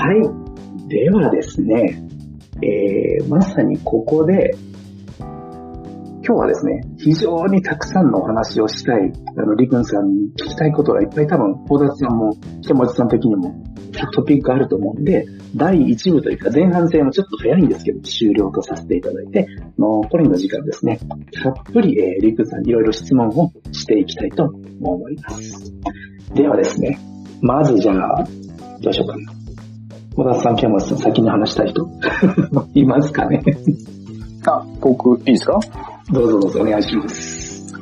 はい。ではですね、えー、まさにここで、今日はですね、非常にたくさんのお話をしたい、あの、りくんさんに聞きたいことがいっぱい多分、大田さんも、池本さん的にも、トピックあると思うんで、第1部というか前半戦はちょっと早いんですけど、終了とさせていただいて、残りの時間ですね、たっぷり、えー、りくんさんにいろいろ質問をしていきたいと思います。ではですね、まずじゃあ、どうしようかな。小田さん、木山さん、先に話したい人？いますかね？あ、僕、いいですか？どうぞどうぞお願いします。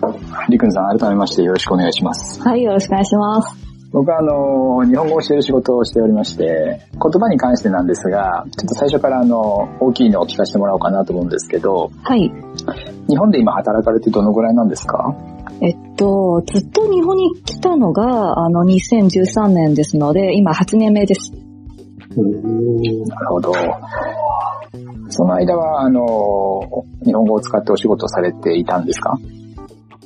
りくんさん、改めましてよろしくお願いします。はい、よろしくお願いします。僕はあの、日本語を教える仕事をしておりまして、言葉に関してなんですが、ちょっと最初からあの、大きいのを聞かせてもらおうかなと思うんですけど、はい。日本で今働かれてどのぐらいなんですか？えっと、ずっと日本に来たのが、あの、2013年ですので、今8年目です。なるほど。その間は、あの、日本語を使ってお仕事されていたんですか？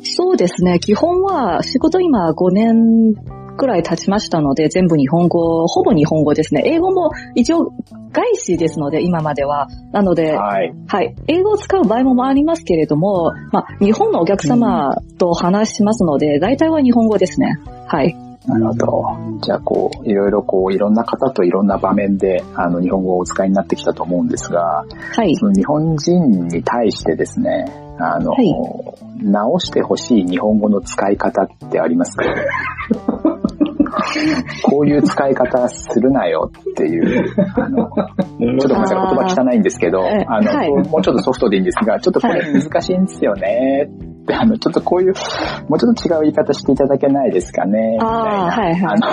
そうですね。基本は仕事今5年くらい経ちましたので、全部日本語、ほぼ日本語ですね。英語も一応外資ですので、今までは。なので、はい。はい。英語を使う場合もありますけれども、まあ、日本のお客様と話しますので、うん、大体は日本語ですね。はい。なるほど。じゃあ、こう、いろいろこう、いろんな方といろんな場面で、あの、日本語をお使いになってきたと思うんですが、はい。その日本人に対してですね、あの、はい、直してほしい日本語の使い方ってありますか？こういう使い方するなよっていう、あの、ちょっとごめんなさい、言葉汚いんですけど、あの、はい、もうちょっとソフトでいいんですが、ちょっとこれ難しいんですよねって、あの、ちょっとこういう、もうちょっと違う言い方していただけないですかね。ああ、はいはい。あの、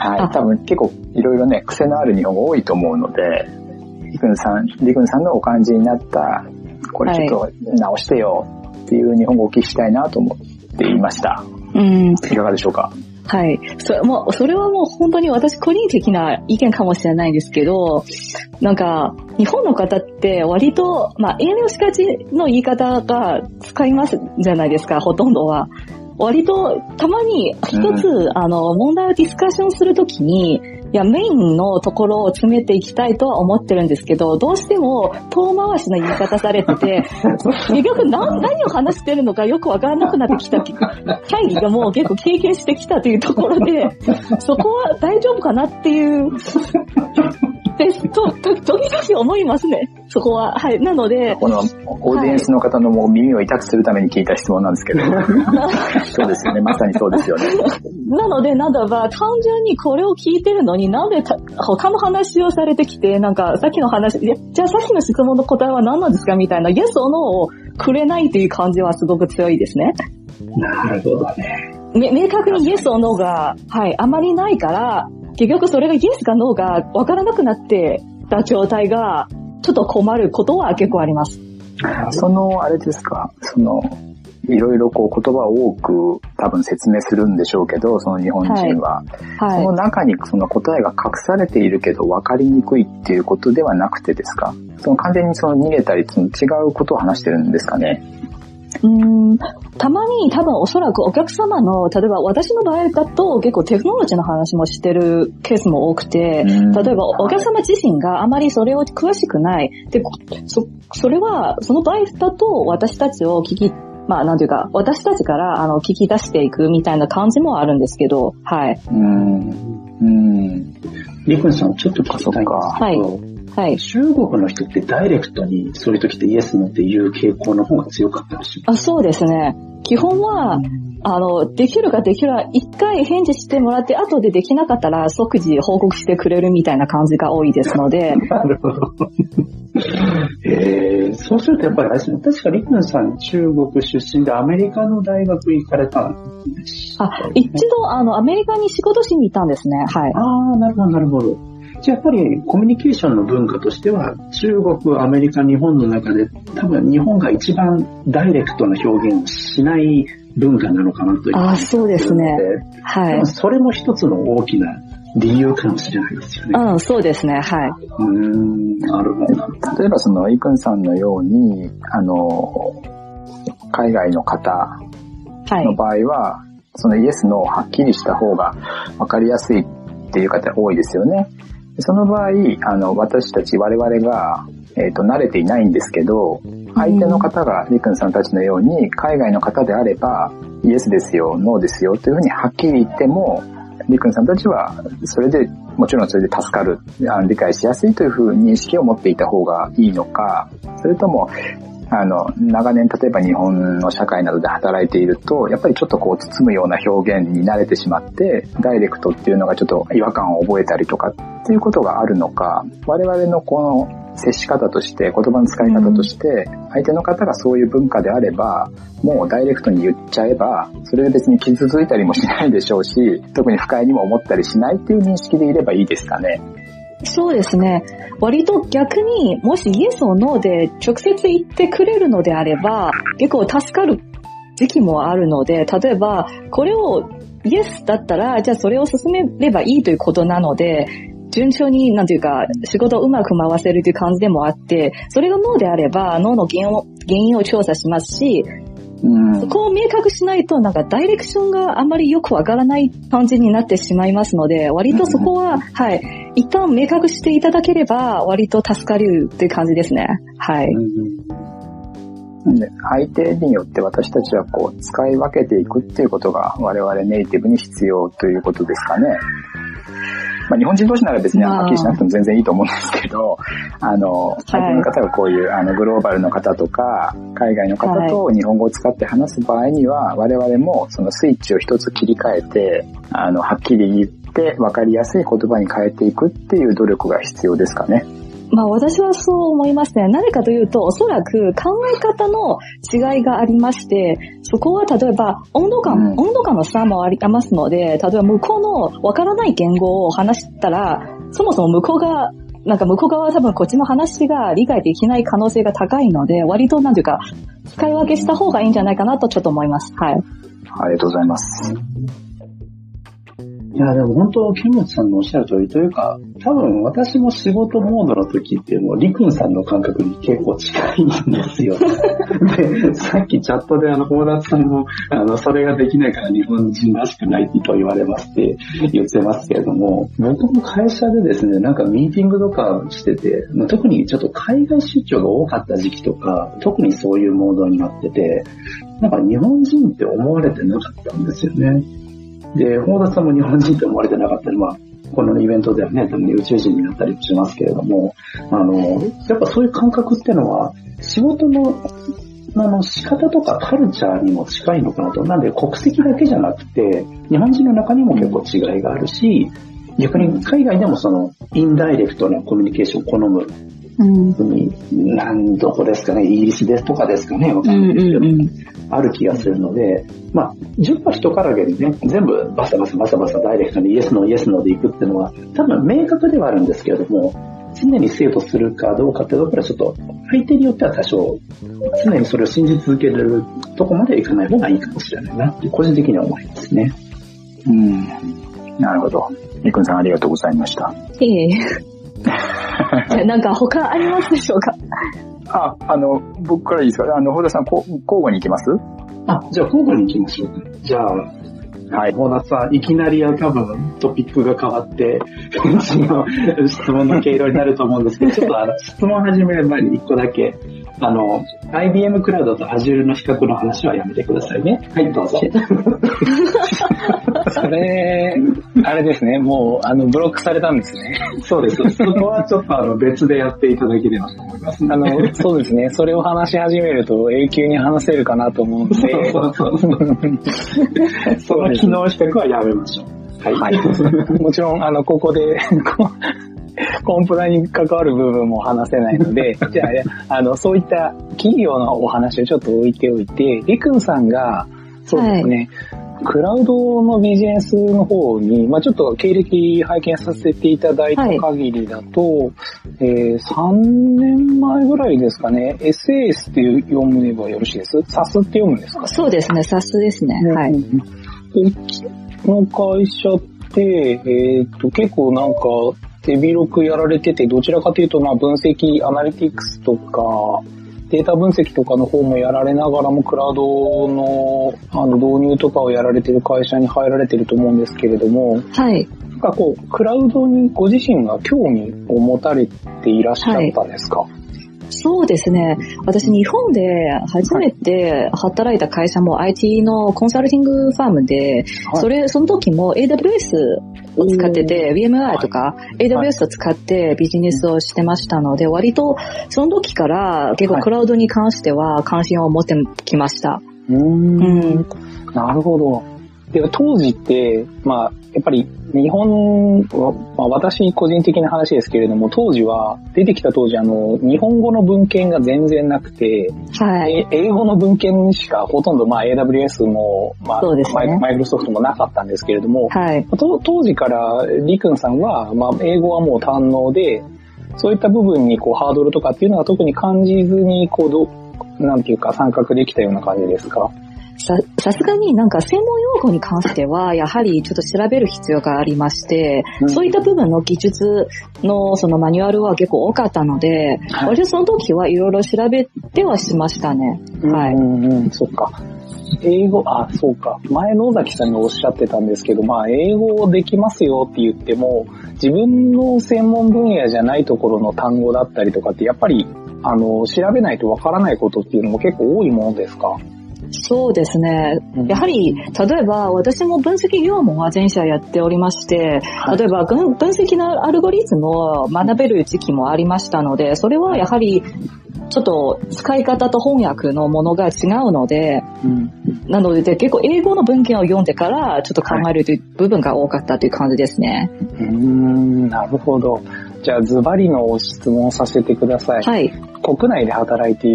はい、多分結構いろいろね、癖のある日本語多いと思うので、りくんさん、りくんさんのお感じになった、これちょっと直してよっていう日本語をお聞きしたいなと思っていました。うん。いかがでしょうか？はい。それもそれはもう本当に私個人的な意見かもしれないんですけど、なんか、日本の方って割と、まあ、遠慮しがちの言い方が使いますじゃないですか、ほとんどは。割と、たまに一つ、うん、あの、問題をディスカッションするときに、いや、メインのところを詰めていきたいとは思ってるんですけど、どうしても遠回しな言い方されてて、結局何何を話してるのかよくわからなくなってきた会議がもう結構経験してきたというところで、そこは大丈夫かなっていうです。と、と、時々思いますね。そこは。はい。なので。この、オーディエンスの方のもう耳を痛くするために聞いた質問なんですけど。そうですよね。まさにそうですよね。なので、なんだば、単純にこれを聞いてるのになんで他の話をされてきて、なんか、さっきの話、じゃあさっきの質問の答えは何なんですかみたいな、イエスオノをくれないという感じはすごく強いですね。なるほどね。明確にイエスオノが、はい、あまりないから、結局それがイエスかノーが分からなくなってた状態が、ちょっと困ることは結構あります。その、あれですか、その、いろいろこう言葉を多く多分説明するんでしょうけど、その日本人は。はい。はい、その中にその答えが隠されているけど分かりにくいっていうことではなくてですか？その完全にその逃げたり、その違うことを話してるんですかね？うん、たまに多分おそらくお客様の、例えば私の場合だと結構テクノロジーの話もしてるケースも多くて、例えばお客様自身があまりそれを詳しくない。で、そ、それは、その場合だと私たちを聞き、まあなんていうか、私たちからあの聞き出していくみたいな感じもあるんですけど、はい。うん。うん。リクンさん、ちょっと聞きたいんですけど、はい。はい。中国の人ってダイレクトにそういう時ってイエスのっていう傾向の方が強かったりしますあ、そうですね。基本は、あの、できるかできるか、一回返事してもらって、後でできなかったら即時報告してくれるみたいな感じが多いですので。なるほど。えー、そうするとやっぱり、確かリクンさん中国出身でアメリカの大学行かれたんですあ、一度、あの、アメリカに仕事しに行ったんですね。はい。ああ、なるほど、なるほど。じゃやっぱりコミュニケーションの文化としては、中国、アメリカ、日本の中で、多分日本が一番ダイレクトな表現をしない文化なのかなという。あそうですね。はい。それも一つの大きな理由かもしれないですよね。うん、そうですね、はい。うん、なるほど。例えばその、イクンさんのように、あの、海外の方の場合は、はい、そのイエスのはっきりした方が分かりやすいっっていう方多いですよね。その場合、あの、私たち我々が、えっ、ー、と、慣れていないんですけど、相手の方が、りくんさんたちのように、海外の方であれば、イエスですよ、ノーですよというふうにはっきり言っても、りくんさんたちは、それで、もちろんそれで助かる、理解しやすいというふうに認識を持っていた方がいいのか、それとも、あの、長年例えば日本の社会などで働いていると、やっぱりちょっとこう包むような表現に慣れてしまって、ダイレクトっていうのがちょっと違和感を覚えたりとかっていうことがあるのか、我々のこの接し方として、言葉の使い方として、相手の方がそういう文化であれば、もうダイレクトに言っちゃえば、それは別に傷ついたりもしないでしょうし、特に不快にも思ったりしないっていう認識でいればいいですかね。そうですね。割と逆に、もしイエスをノーで直接言ってくれるのであれば、結構助かる時期もあるので、例えば、これをイエスだったら、じゃあそれを進めればいいということなので、順調に、なんていうか、仕事をうまく回せるという感じでもあって、それが脳であれば、脳の原因を原因を調査しますし、うん、そこを明確しないと、なんかダイレクションがあんまりよくわからない感じになってしまいますので、割とそこは、うん、はい、一旦明確していただければ、割と助かるという感じですね。はい。うん、で相手によって私たちはこう使い分けていくっていうことが我々ネイティブに必要ということですかね。まあ、日本人同士なら別にはっきりしなくても全然いいと思うんですけど、あの、相手の方がこういう、あの、グローバルの方とか、海外の方と日本語を使って話す場合には、我々もそのスイッチを一つ切り替えて、あの、はっきり言って分かりやすい言葉に変えていくっていう努力が必要ですかね。まあ私はそう思いますね。何かというと、おそらく考え方の違いがありまして、そこは例えば温度感、うん、温度感の差もありますので、例えば向こうのわからない言語を話したら、そもそも向こうが、なんか向こう側は多分こっちの話が理解できない可能性が高いので、割となんていうか、使い分けした方がいいんじゃないかなとちょっと思います。はい。ありがとうございます。いや、でも本当、ケンモチさんのおっしゃる通りというか、多分私も仕事モードの時っていうのは、リクンさんの感覚に結構近いんですよ。で、さっきチャットであの、大田さんも、あの、それができないから日本人らしくないと言われますって言ってますけれども、僕も会社でですね、なんかミーティングとかしてて、特にちょっと海外出張が多かった時期とか、特にそういうモードになってて、なんか日本人って思われてなかったんですよね。で、大田さんも日本人と思われてなかったり、まあ、このイベントではね、多分宇宙人になったりしますけれども、あの、やっぱそういう感覚っていうのは、仕事の、あの、仕方とかカルチャーにも近いのかなと。なんで国籍だけじゃなくて、日本人の中にも結構違いがあるし、逆に海外でもその、インダイレクトなコミュニケーションを好むうん、なんどこですかね、イギリスですとかですかね、わかんないですけど、うんうんうん、ある気がするので、まあ、10羽人からげにね、全部バサバサバサバサダイレクトにイエスノーイエスノーで行くっていうのは、多分明確ではあるんですけれども、常に生徒するかどうかっていうところはちょっと、相手によっては多少、常にそれを信じ続けるとこまでいかない方がいいかもしれないなって、個人的には思いますね。うん。なるほど。みくんさんありがとうございました。いえ。なんか他ありますでしょうか？あ、あの、僕からいいですか？あの、ホ田さん、こ交互に行きます？あ、じゃあ交互に行きましょうか。じゃあ、はい。ホ田さん、いきなりは多分トピックが変わって、質問の毛色になると思うんですけど、ちょっとあの質問始める前に一個だけ、あの、IBM クラウドと Azure の比較の話はやめてくださいね。はい、どうぞ。それ、あれですね、もう、あの、ブロックされたんですね。そうです。そこはちょっとあの、別でやっていただければと思います、あの、そうですね、それを話し始めると永久に話せるかなと思うんで。そうそうそう。その機能比較はやめましょう。はい。はい、もちろん、あの、ここで コンプラに関わる部分も話せないので、じゃあ、あの、そういった企業のお話をちょっと置いておいて、りくんさんが、そうですね、はい、クラウドのビジネスの方に、まあちょっと経歴拝見させていただいた限りだと、はい、えー、3年前ぐらいですかね、SAS って読めばよろしいです ?SAS って読むんですか？そうですね、SAS ですね。はい。うちの会社って、えっ、ー、と、結構なんか、手広くやられてて、どちらかというと、まあ、分析、アナリティクスとか、データ分析とかの方もやられながらも、クラウドのあの導入とかをやられてる会社に入られてると思うんですけれども、はい。なんかこう、クラウドにご自身が興味を持たれていらっしゃったんですか、はいそうですね。私、日本で初めて働いた会社も IT のコンサルティングファームで、それ、その時も AWS を使ってて、VMI とか AWS を使ってビジネスをしてましたので、割とその時から結構クラウドに関しては関心を持ってきました。うん。なるほど。で、当時って、まあ、やっぱり日本は、まあ、私個人的な話ですけれども、当時は、出てきた当時、あの、日本語の文献が全然なくて、はい、英語の文献しかほとんど、まあ、AWS も、まあ、ね、マイクロソフトもなかったんですけれども、はい、当時からリクンさんは、まあ、英語はもう堪能で、そういった部分にこうハードルとかっていうのは特に感じずに、こうど、なんていうか参画できたような感じですか？さ、さすがになんか専門用語に関しては、やはりちょっと調べる必要がありまして、うん、そういった部分の技術のそのマニュアルは結構多かったので、はい、私その時はいろいろ調べてはしましたね。はい。うんうん、そっか。英語、あ、そうか。前野崎さんがおっしゃってたんですけど、まあ、英語できますよって言っても、自分の専門分野じゃないところの単語だったりとかって、やっぱり、あの、調べないとわからないことっていうのも結構多いものですか？そうですね。やはり、例えば私も分析業務は全社やっておりまして、例えば分析のアルゴリズムを学べる時期もありましたので、それはやはりちょっと使い方と翻訳のものが違うので、うん、なので結構英語の文献を読んでからちょっと考えるという部分が多かったという感じですね。うん、なるほど。じゃあズバリの質問をさせてください。はい。国内で働いて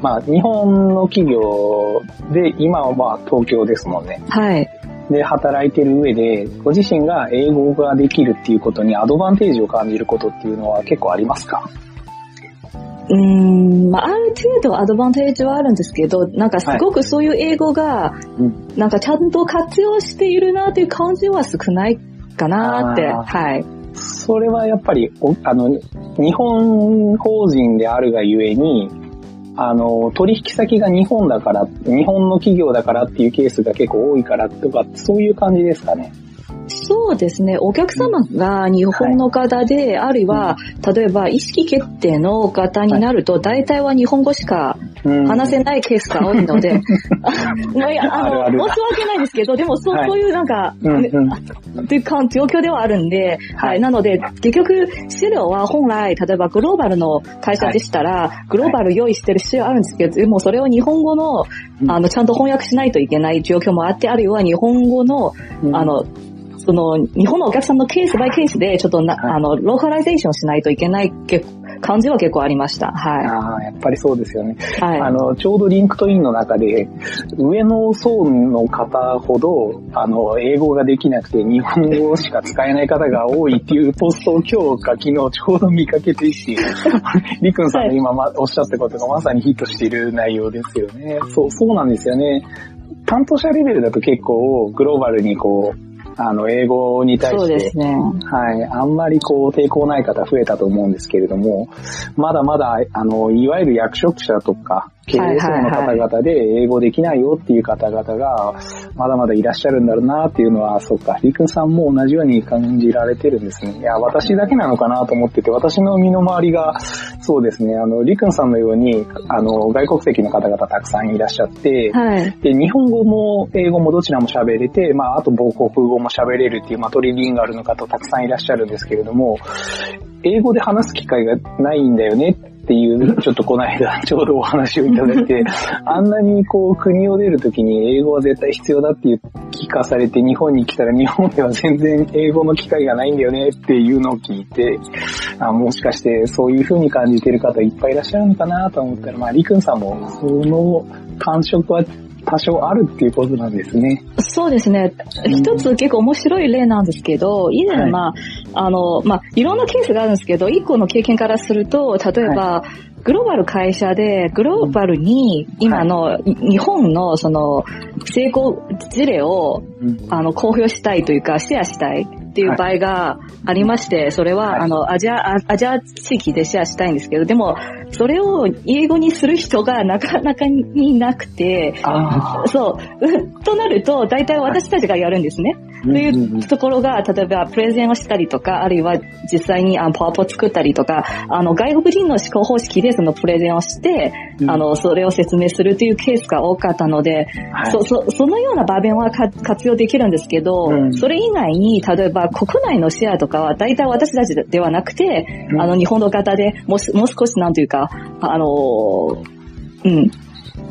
まあ日本の企業で今はまあ東京ですもんね。はい。で働いてる上で、ご自身が英語ができるっていうことにアドバンテージを感じることっていうのは結構ありますか？うん、まあ、ある程度アドバンテージはあるんですけど、なんかすごくそういう英語が、なんかちゃんと活用しているなっていう感じは少ないかなって、はい。それはやっぱり、あの、日本法人であるがゆえに、あの、取引先が日本だから、日本の企業だからっていうケースが結構多いからとか、そういう感じですかね。そうですね。お客様が日本の方で、はい、あるいは、例えば意識決定の方になると、大体は日本語しか話せないケースが多いので、ま あ、あの、申し訳ないですけど、でもそう、そういうなんか、ね、というか状況ではあるんで、はい。なので、結局、資料は本来、例えばグローバルの会社でしたら、グローバル用意してる資料あるんですけど、でもそれを日本語の、あの、ちゃんと翻訳しないといけない状況もあって、あるいは日本語の、あの、その、日本のお客さんのケースバイケースで、ちょっとな、はい、あの、ローカライゼーションしないといけない感じは結構ありました。はい。ああ、やっぱりそうですよね。はい。あの、ちょうど LinkedIn の中で、上の層の方ほど、あの、英語ができなくて日本語しか使えない方が多いっていうポストを今日か昨日ちょうど見かけてっていう、りくんさんが今、ま、おっしゃったことがまさにヒットしている内容ですよね。そう、そうなんですよね。担当者レベルだと結構グローバルにこう、あの、英語に対して、そうですね。はい、あんまりこう抵抗ない方増えたと思うんですけれども、まだまだ、あの、いわゆる役職者とか、経営層の方々で英語できないよっていう方々が、まだまだいらっしゃるんだろうなっていうのは、そうか、りくんさんも同じように感じられてるんですね。いや、私だけなのかなと思ってて、私の身の回りが、そうですね、あの、りくんさんのように、あの、外国籍の方々たくさんいらっしゃって、はい、で、日本語も英語もどちらも喋れて、まあ、あと母国語も喋れるっていう、まあ、トリリンガルの方たくさんいらっしゃるんですけれども、英語で話す機会がないんだよねっていう、ちょっとこの間 ちょうどお話をいただいて、あんなにこう国を出るときに英語は絶対必要だっていう聞かされて日本に来たら日本では全然英語の機会がないんだよねっていうのを聞いて、あもしかしてそういう風に感じてる方いっぱいいらっしゃるのかなと思ったら、まあ、りくんさんもその感触は多少あるっていうことなんですね。そうですね。一つ結構面白い例なんですけど、以前、まあ、あの、まあ、いろんなケースがあるんですけど、一個の経験からすると、例えば、はい。グローバル会社で、グローバルに今の日本のその成功事例を、あの公表したいというかシェアしたいっっていう場合がありまして、それは、あの、アジア、アジア地域でシェアしたいんですけど、でも、それを英語にする人がなかなかになくて、そう、となると、大体私たちがやるんですね。というところが、例えばプレゼンをしたりとか、あるいは実際にあのパワポ作ったりとか、あの外国人の思考方式でそのプレゼンをして、あの、それを説明するというケースが多かったので、はい、そ、そ、そのような場面は活用できるんですけど、うん、それ以外に、例えば国内のシェアとかは大体私たちではなくて、うん、あの、日本の方でもうもう少しなんというか、あの、うん、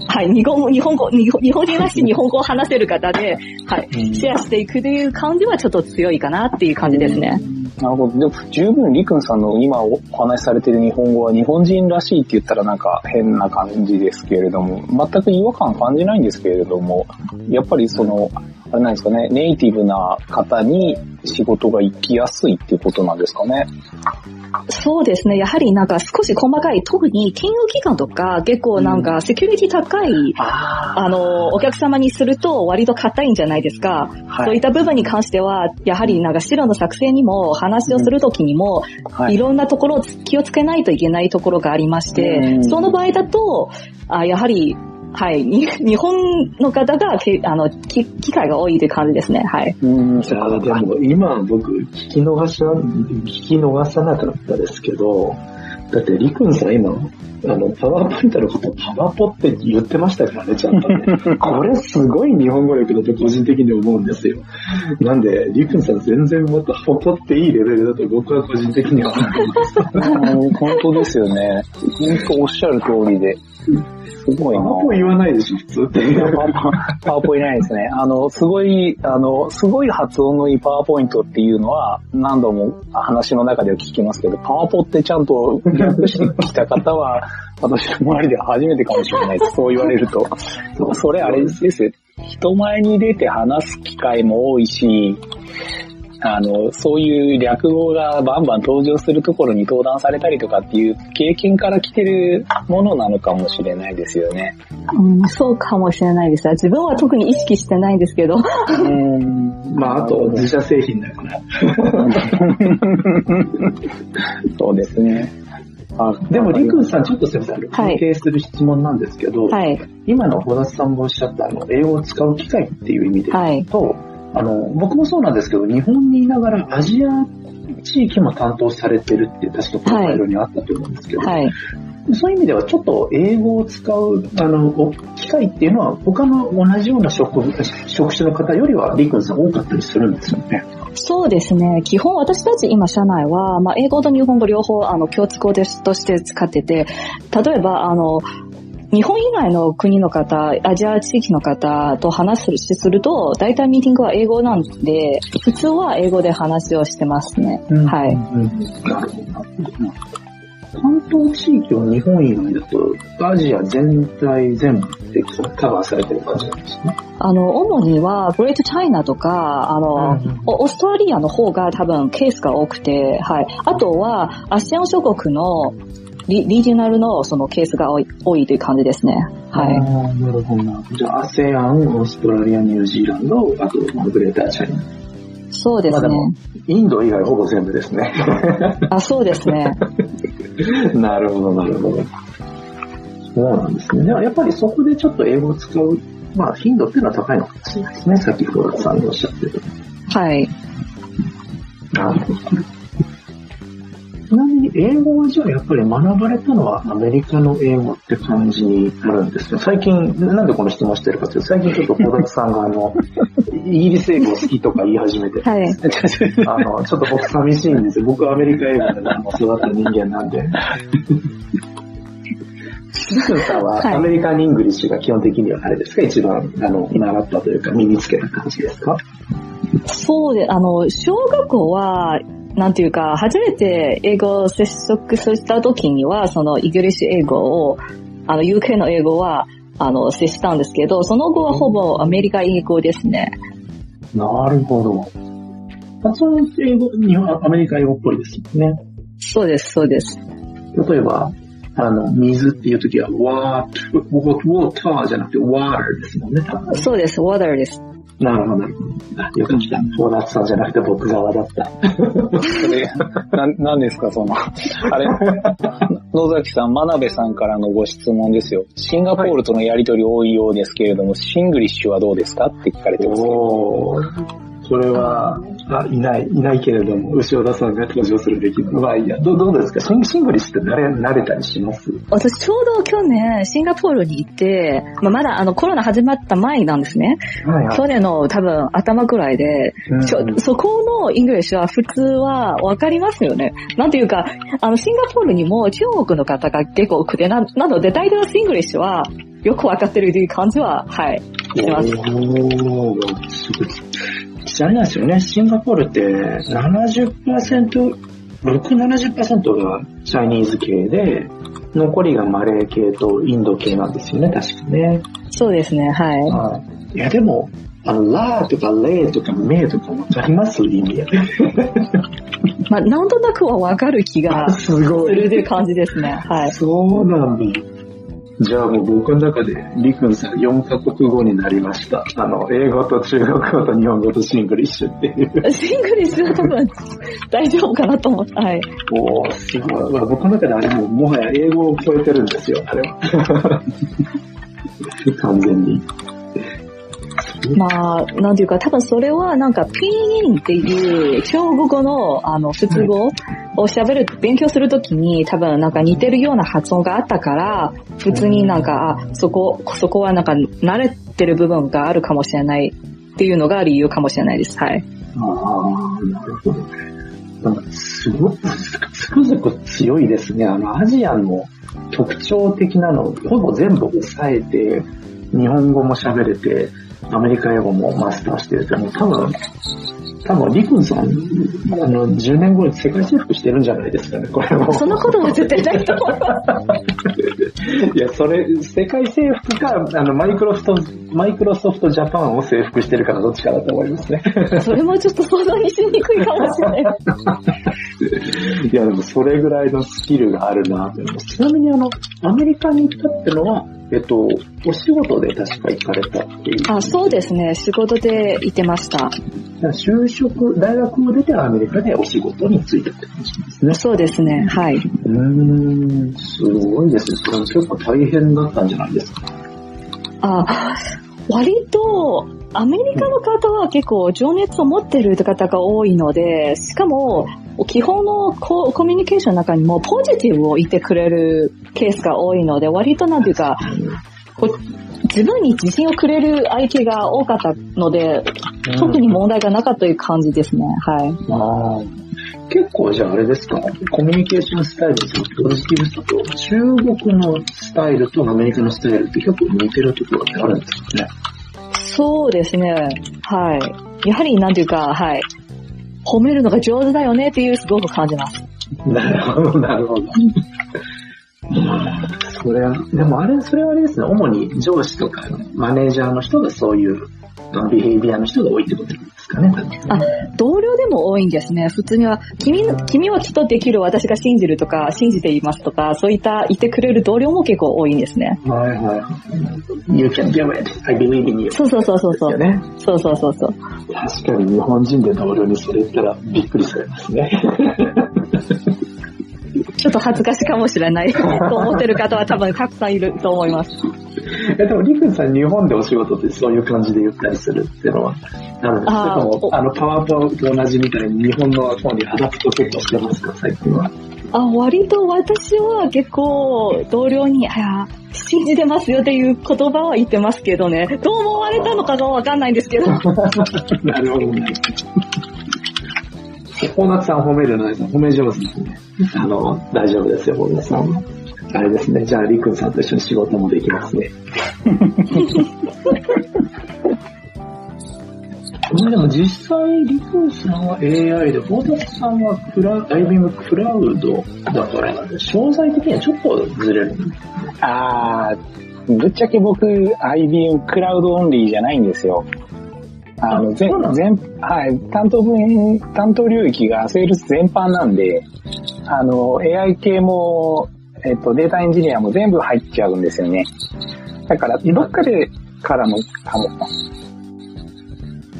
はい、日本語、日本語、日本人らしい日本語を話せる方で、はい、シェアしていくという感じはちょっと強いかなっていう感じですね。なるほど。でも、十分、りくんさんの今お話しされている日本語は日本人らしいって言ったらなんか変な感じですけれども、全く違和感感じないんですけれども、やっぱりその、あれなんですかね、ネイティブな方に仕事が行きやすいっていうことなんですかね？そうですね。やはりなんか少し細かい、特に金融機関とか結構なんかセキュリティ高い、うん、あの、お客様にすると割と硬いんじゃないですか。はい、そういった部分に関しては、やはりなんか資料の作成にも話をするときにも、うんはい、いろんなところを気をつけないといけないところがありまして、うん、その場合だと、あやはりはい。日本の方がけあの機会が多いという感じですね。はい。うん、でも今僕聞き逃し聞き逃さなかったですけど、だってりくんさん今、あの、パワーポイントのことパワポって言ってましたからね、ちゃんとね。これすごい日本語力だと個人的に思うんですよ。なんで、りくんさん全然もっと誇っていいレベルだと僕は個人的には思います。本当ですよね。本当おっしゃる通りで。すごいな。パワポ言わないでしょ、普通って。パワポいないですね。あの、すごい、あの、すごい発音のいいパワーポイントっていうのは、何度も話の中では聞きますけど、パワポってちゃんと略してきた方は、私の周りでは初めてかもしれないです。そう言われると。それあれですよ。人前に出て話す機会も多いし、あの、そういう略語がバンバン登場するところに登壇されたりとかっていう経験から来てるものなのかもしれないですよね。うん、そうかもしれないです。自分は特に意識してないんですけど。うんまあ、あと自社製品だから。そうですね。あでも、りくんさん、ちょっとすみません、関係する質問なんですけど、はい、今の小田さんもおっしゃったあの、英語を使う機会っていう意味で言うと、はいあの、僕もそうなんですけど、日本にいながらアジア地域も担当されてるって確かプロファイルにあったと思うんですけど、はい、そういう意味ではちょっと英語を使う、あの、機会っていうのは他の同じような職職種の方よりはリクンさん多かったりするんですよね。そうですね。基本私たち今社内は、まあ、英語と日本語両方あの共通語として使ってて、例えばあの、日本以外の国の方、アジア地域の方と話すすると、大体ミーティングは英語なんで、普通は英語で話をしてますね。うん、はい。なるほど。関東地域は日本以外だと、アジア全体全部でカバーされてる感じなんですね。あの、主には、グレートチャイナとか、あの、うん、オーストラリアの方が多分ケースが多くて、はい。あとは、アシアン諸国のリリージナルのそのケースが多い多いという感じですね。はい。なるほどな。じゃあ、アセアン、オーストラリア、ニュージーランド、あと、グレーターチャイナ。そうですね。インド以外ほぼ全部ですね。あ、そうですね。なるほど、なるほど。そうなんですね。では、やっぱりそこでちょっと英語を使う、まあ、頻度っていうのは高いのかもしれないですね。先ほどさんがおっしゃってる。はい。なるほど。ちなみに英語はじゃあやっぱり学ばれたのはアメリカの英語って感じになるんですね。最近、なんでこの質問してるかというと、最近ちょっと小田さんがあの、イギリス英語好きとか言い始めて、はい、あの、ちょっと僕寂しいんですよ。僕はアメリカ英語で育った人間なんで。シスさんは American English が基本的にはあれですか、一番あの習ったというか身につけた感じですか？そうで、あの、小学校はなんていうか、初めて英語を接触した時には、そのイギリス英語を、あの、UK の英語は、あの、接したんですけど、その後はほぼアメリカ英語ですね。なるほど。発音英語、日本、アメリカ英語っぽいですね。そうです、そうです。例えば、あの、水っていう時は、water, water じゃなくて water ですもんね、そうです、water です。なるほど。よく来た。フォーナッツさんじゃなくて僕側だった。それ、な、なんですか、その、あれ、野崎さん、真鍋さんからのご質問ですよ。シンガポールとのやりとり多いようですけれども、はい、シングリッシュはどうですか？って聞かれてますけど。それは、あ、いない、いないけれども、後田さんが登場するべき。まあいいや。どどうですか？シンシングリッシュって慣れ、慣れたりします？私ちょうど去年、シンガポールに行って、まあ、まだあのコロナ始まった前なんですね。はいはい、去年の多分頭くらいで、うん、そこの English は普通はわかりますよね。なんていうか、あの、シンガポールにも中国の方が結構多くて、ななので大体のシングリッシュはよくわかってるという感じは、はい、します。おー、すごい。あれなんですよね、シンガポールって70%、6、70%が Chinese 系で、残りがマレー系とインド系なんですよね、確かね。そうですね、はい。はい、いや、でも、あの、 lah とか leh とか meh とかわかります？意味。まあ、なんとなくはわかる気がするという感じですね。はい。そうなんだ。じゃあもう僕の中で、りくんさん4カ国語になりました。あの、英語と中国語と日本語とシングリッシュっていう。シングリッシュは多分大丈夫かなと思って。はい。おー、すごい。まあ、僕の中であれももはや英語を超えてるんですよ、あれは。完全に。まあ、なんていうか、多分それはなんか、ピンインっていう中国語の、あの、普通語を喋る、勉強するときに多分なんか似てるような発音があったから、普通になんか、あ、そこ、そこはなんか慣れてる部分があるかもしれないっていうのが理由かもしれないです。はい。ああ、なるほどね。なんかすごく、つくづく強いですね。あの、アジアの特徴的なのをほぼ全部抑えて、日本語も喋れて、アメリカ英語もマスターしてるって、もう多分、多分、リクンさん、あの、10年後に世界征服してるんじゃないですかね、これも。そんなことは絶対ないと思う。いや、それ、世界征服か、あの、マイクロソフト、マイクロソフトジャパンを征服してるからどっちかだと思いますね。それもちょっと想像にしにくいかもしれない。いや、でもそれぐらいのスキルがあるなちなみにあの、アメリカに行ったってのは、えっと、お仕事で確か行かれたっていう。あ、そうですね。仕事で行ってました。就職、大学を出てアメリカでお仕事に就いたって感じですね。そうですね。はい。うん、すごいですね。それ結構大変だったんじゃないですか？あ、割と、アメリカの方は結構情熱を持ってる方が多いので、しかも、基本のココミュニケーションの中にもポジティブを言ってくれるケースが多いので、割となんていうか、自分に自信をくれる相手が多かったので、特に問題がなかったという感じですね。はい。あ結構じゃああれですか、コミュニケーションスタイルとポジティブさと、中国のスタイルとアメリカのスタイルって結構似てるところってあるんですかね？そうですね。はい。やはりなんていうか、はい。褒めるのが上手だよねっていうすごく感じます。なるほど、なるほど。それは、でもあれ、それはあれですね、主に上司とかマネージャーの人がそういうビヘイビアの人が多いってことですかね。あ、同僚でも多いんですね。普通には、君、君はきっとできる、私が信じるとか、信じていますとか、そういった言ってくれる同僚も結構多いんですね。はいはい。You can do it. I believe in you. そうそうそうそうそう。ね、そうそうそうそう。確かに日本人で同僚にそれ言ったらびっくりされますね。ちょっと恥ずかしいかもしれないと思ってる方は多分たくさんいると思います。えでも、リクンさん、日本でお仕事ってそういう感じで言ったりするっていうのは、なるんですか？も、あの、パワーポと同じみたいに日本の方に adapt 結構してますか、最近は。あ、割と私は結構同僚に、あ信じてますよっていう言葉は言ってますけどね。どう思われたのかがわかんないんですけど。なるほどね。大夏さん褒めるの褒め上手ですね。あの、大丈夫ですよ、大夏さんあれですね。じゃあ、りくんさんと一緒に仕事もできますね。ま あでも実際、りくんさんは AI で、大田さんはクラダイビングクラウドだから、商材的にはちょっとずれる。あー、ぶっちゃけ僕、IBM クラウドオンリーじゃないんですよ。あの、全、全、はい、担当分、担当領域がセールス全般なんで、あの、AI 系も、えっと、データエンジニアも全部入っちゃうんですよね。だから、どっかでからのかも。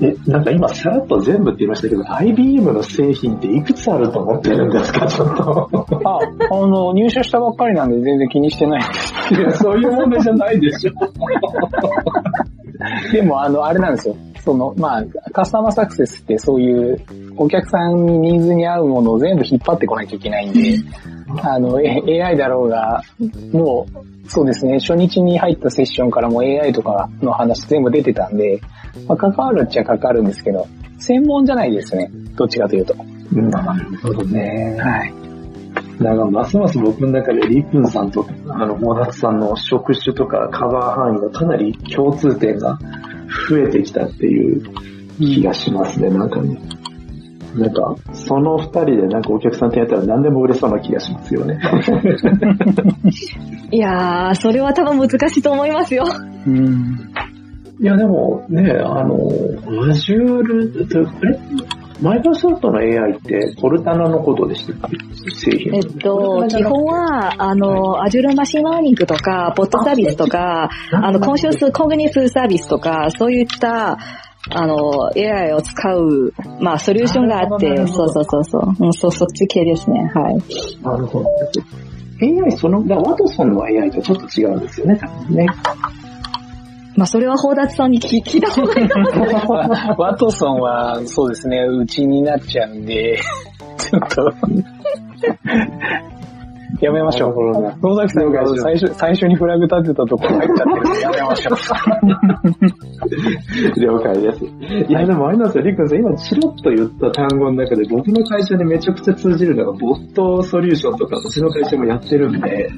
え、なんか今さらっと全部って言いましたけど、IBM の製品っていくつあると思ってるんですか、ちょっと。あ、あの、入社したばっかりなんで全然気にしてないです。いや、そういう問題じゃないでしょ。でも、あの、あれなんですよ。その、まあ、カスタマーサクセスってそういうお客さんにニーズに合うものを全部引っ張ってこなきゃいけないんで、あの、AI だろうが、もう、そうですね、初日に入ったセッションからも AI とかの話全部出てたんで、まあ、関わるっちゃ関わるんですけど、専門じゃないですね。どっちかというと。なるほどね。はい。なんか、ますます僕の中でリプンさんと、あの、モダツさんの職種とかカバー範囲がかなり共通点が増えてきたっていう気がしますね、なんかね。なんか、その二人でなんかお客さんとやったら何でも売れそうな気がしますよね。いやー、それは多分難しいと思いますよ。うん。いや、でもね、あの、Azure、あれマイクロソフトの AI ってコルタナのことでしたっけ？製品。えっと、基本は、あの、Azure Machine Learning とか、 Bot Service とか、あの、コンシュース Cognitive Services とか、そういった、あの、AI を使う、まあ、ソリューションがあって、そうそうそうそう、うん、そ、そっち系ですね、はい。なるほど。AI その、だワトソンの AI とちょっと違うんですよね、多分ね。まあ、それは宝達さんに 聞いた方がいいかもしれない。ワトソンは、そうですね、うちになっちゃうんで、ちょっと やめましょう。野崎さんが最初最初にフラグ立てたところ入っちゃってるんでやめましょう。了解です。いや、でもあれなんですよ、リクンさん、今チロッと言った単語の中で僕の会社にめちゃくちゃ通じるのが、ボットソリューションとか、うちの会社もやってるんで、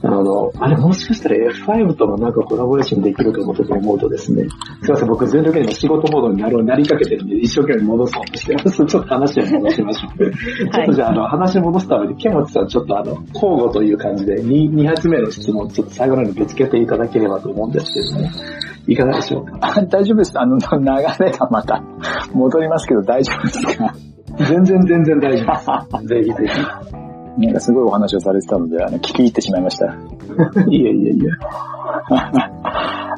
あの、あれもしかしたら F5 ともなんかコラボレーションできるかもと思うとですね、すいません、僕全力で今仕事モードになるなりかけてるんで、一生懸命戻そうとしてます。ちょっと話を戻しましょう。ちょっとじゃあ、あの、話戻すために、ケモチさんちょっとあの、交互という感じで2、2発目の質問、ちょっと最後のにぶつけていただければと思うんですけどね。いかがでしょうか？あ大丈夫です。あの、流れがまた戻りますけど大丈夫ですか？全然全然大丈夫です。ぜひぜひ。なんかすごいお話をされてたので、あの、聞き入ってしまいました。いえいえいえ。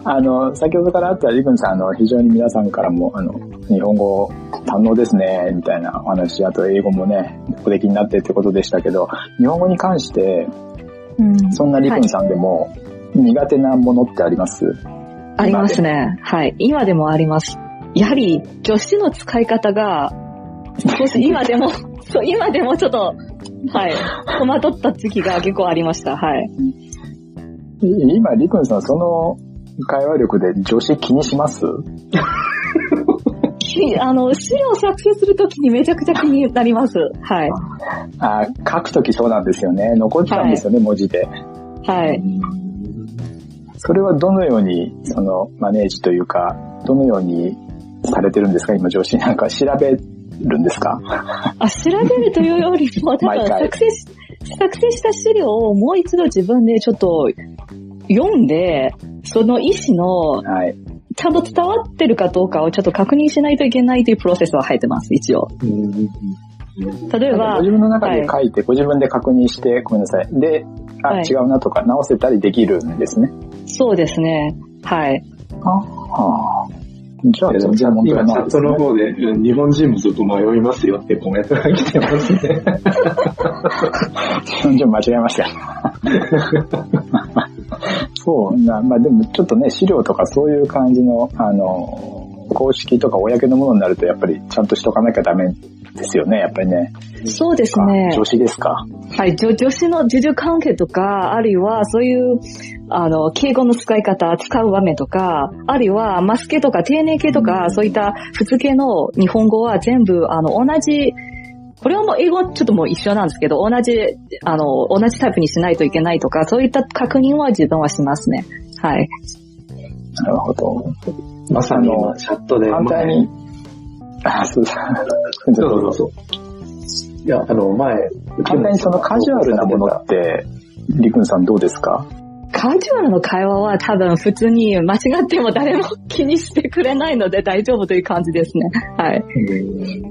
あの、先ほどからあったリクンさん、あの、非常に皆さんからも、あの、日本語堪能ですね、みたいなお話、あと英語もね、おできになってってことでしたけど、日本語に関して、うん、そんなリクンさんでも、苦手なものってあります、はい、ありますね。はい。今でもあります。やはり、助詞の使い方が、少し今でも、そう、今でもちょっと、はい。戸惑った時期が結構ありました。はい。今、リクンさん、その会話力で女子気にします？あの、資料作成するときにめちゃくちゃ気になります。はい。あ書くときそうなんですよね。残っちゃうんですよね、はい、文字で。はい。それはどのように、その、マネージというか、どのようにされてるんですか？今、上司なんか調べるんですか？あ、調べるというよりも、多分作成し、作成した資料をもう一度自分でちょっと読んで、その意思の、はい、ちゃんと伝わってるかどうかをちょっと確認しないといけないというプロセスは入ってます、一応。例えば、ご自分の中で書いて、はい、ご自分で確認して、ごめんなさい。で、あ、はい、違うなとか直せたりできるんですね。そうですね。はい。あ、はあ。じゃあ全然問題ない、ね、今チャットの方で、日本人もちょっと迷いますよってコメントが来てますね。日本人間違えました。そうな、まあでもちょっとね、資料とかそういう感じの、あの、公式とか公のものになるとやっぱりちゃんとしとかなきゃダメですよね、やっぱりね。そうですね。女子ですか？はい、女女子の授受関係とか、あるいはそういう、あの、敬語の使い方、使う場面とか、あるいはマスケとか丁寧系とか、うん、そういった普通系の日本語は全部、あの、同じ、これはもう英語はちょっともう一緒なんですけど、同じ、あの、同じタイプにしないといけないとか、そういった確認は自分はしますね。はい。なるほど。まさにチャットで。反対に。あ、そうだ。そうそうそう。いや、あの、前。簡単にそのカジュアルなものって、リクンさんどうですか？カカジュアルの会話は多分普通に間違っても誰も気にしてくれないので大丈夫という感じですね。はい。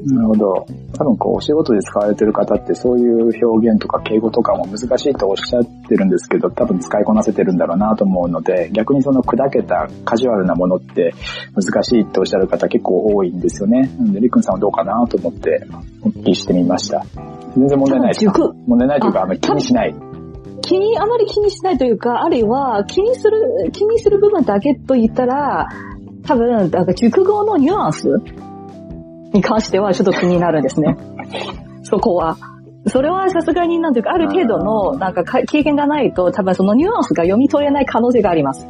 なるほど。多分こうお仕事で使われてる方ってそういう表現とか敬語とかも難しいとおっしゃってるんですけど、多分使いこなせてるんだろうなと思うので、逆にその砕けたカジュアルなものって難しいっておっしゃる方結構多いんですよね。なので、りくんさんはどうかなと思ってお聞きしてみました。全然問題ないですか？問題ないというか、あんまり気にしない。気に、あまり気にしないというか、あるいは気にする、気にする部分だけと言ったら、多分、なんか熟語のニュアンスに関してはちょっと気になるんですね。そこは。それはさすがになんていうか、ある程度のなんか経験がないと、多分そのニュアンスが読み取れない可能性があります。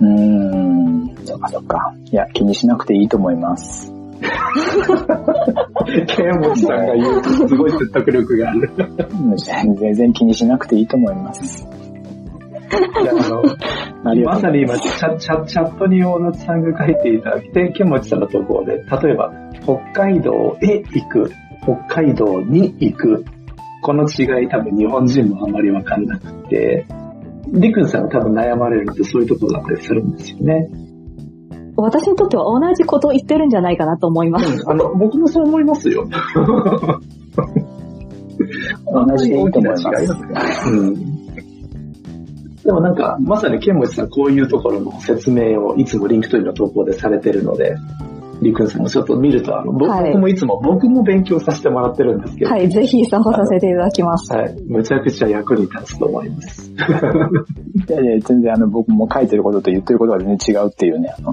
うーん、そっかそっか。いや、気にしなくていいと思います。ケンモチさんが言うとすごい説得力がある。全然気にしなくていいと思います。あの、まさに今チャ、チャ、チャットに大野さんが書いていただいて、ケンモチさんのところで、例えば、北海道へ行く、北海道に行く、この違い多分日本人もあまりわかんなくて、リクンさんが多分悩まれるのってそういうところだったりするんですよね。私にとっては同じことを言ってるんじゃないかなと思います。うん、あの、僕もそう思いますよ。同じ大きな違いですね。うん。でもなんか、まさにケンモチさんこういうところの説明をいつも LinkedIn の投稿でされてるので、りくんさんもちょっと見ると、あの、僕もいつも、僕も勉強させてもらってるんですけど。はい、ぜひ参考させていただきます。はい、むちゃくちゃ役に立つと思います。いやいや、全然あの、僕も書いてることと言ってることは全然違うっていうね、あの、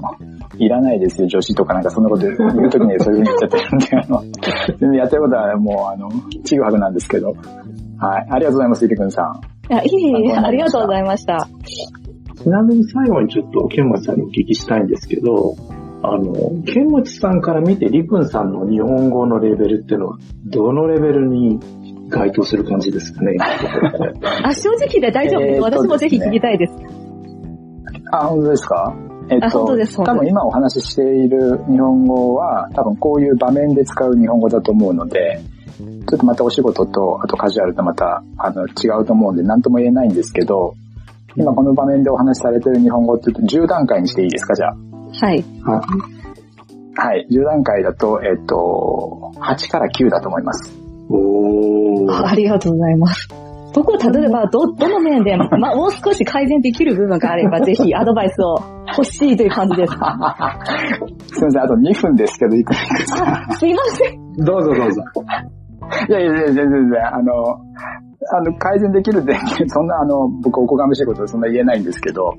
いらないですよ、女子とかなんかそんなこと言うときにそういうふうに言っちゃってるんで、あの、全然やってることはもう、あの、ちぐはぐなんですけど。はい、ありがとうございます、りくんさん。いや、いえいえ、ありがとうございました。ちなみに最後にちょっと、ケンマさんにお聞きしたいんですけど、あの、ケンモチさんから見て、リクンさんの日本語のレベルっていうのは、どのレベルに該当する感じですかね？あ、正直で大丈夫です。私もぜひ聞きたいです。あ、本当ですか？えっと、本当です多分今お話ししている日本語は、多分こういう場面で使う日本語だと思うので、ちょっとまたお仕事と、あとカジュアルとまた、あの、違うと思うんで、何とも言えないんですけど、今この場面でお話しされてる日本語って言うと10段階にしていいですか、じゃあ？はい。はい。10段階だと、えっ、と、8から9だと思います。おありがとうございます。どこ、例えば、ど、どの面で、まあ、もう少し改善できる部分があれば、ぜひアドバイスを欲しいという感じです。すみません、あと2分ですけど、いくらか。すいません。どうぞどうぞ。いやいや、全然全然、あの、あの、改善できるって、そんな、あの、僕おこがましいことはそんな言えないんですけど、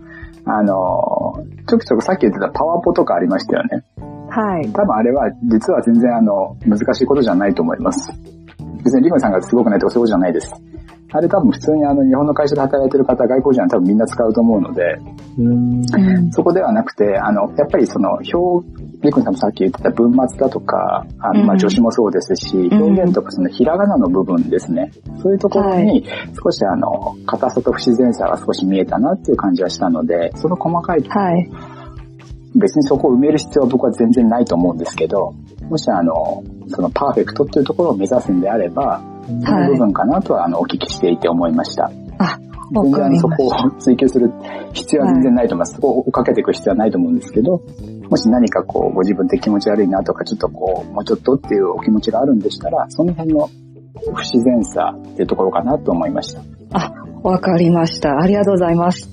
あの、ちょくちょくさっき言ってたパワポとかありましたよね。はい。多分あれは、実は全然あの、難しいことじゃないと思います。別にリムさんがすごくないとかそういうことじゃないです。あれ多分普通にあの日本の会社で働いてる方、外国人は多分みんな使うと思うので、うん。そこではなくて、あの、やっぱりその表、リクンさんもさっき言ってた文末だとか、あの、まあ、助詞もそうですし、表現とかそのひらがなの部分ですね。そういうところに少しあの、硬さと不自然さが少し見えたなっていう感じはしたので、その細かいところ、はい。別にそこを埋める必要は僕は全然ないと思うんですけど、もしあの、そのパーフェクトっていうところを目指すんであれば、その部分かなとは、あの、お聞きしていて思いました。あ、全然そこを追求する必要は全然ないと思います。そこを追かけていく必要はないと思うんですけど、もし何かこう、ご自分で気持ち悪いなとか、ちょっとこう、もうちょっとっていうお気持ちがあるんでしたら、その辺の不自然さっていうところかなと思いました。あ、わかりました。ありがとうございます。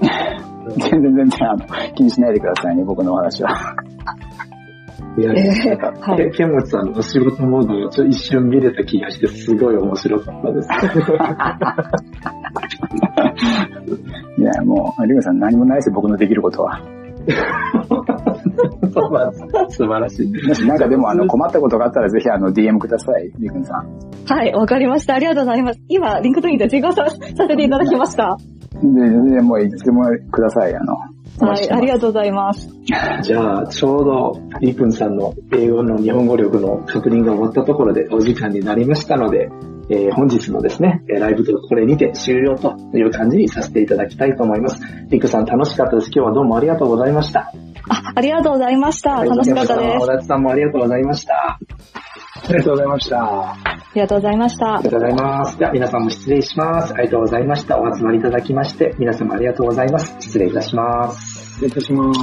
全然全然、あの、気にしないでくださいね、僕のお話は。いや、なんか、はい、ケンモチさんの仕事モードをちょっと一瞬見れた気がして、すごい面白かったです。いや、もう、リムさん何もないですよ、僕のできることは。素晴らしい。なんかでも、あの、困ったことがあったら、ぜひ、あの、DM ください、リクンさん。はい、わかりました。ありがとうございます。今、 LinkedIn で追加させていただきました。で、全然もういつでもください、あの。はい、ありがとうございます。じゃあ、ちょうど、りくんさんの英語の日本語力の確認が終わったところでお時間になりましたので、えー、本日のですね、ライブとこれにて終了という感じにさせていただきたいと思います。りくさん楽しかったです。今日はどうもありがとうございました。あ、ありがとうございました。楽しかったです。小田さんもありがとうございました。ありがとうございました。りがとうございました。ありがとうございます。では皆さんも失礼します。ありがとうございました。お集まりいただきまして、皆様ありがとうございます。失礼いたします。失礼いたします。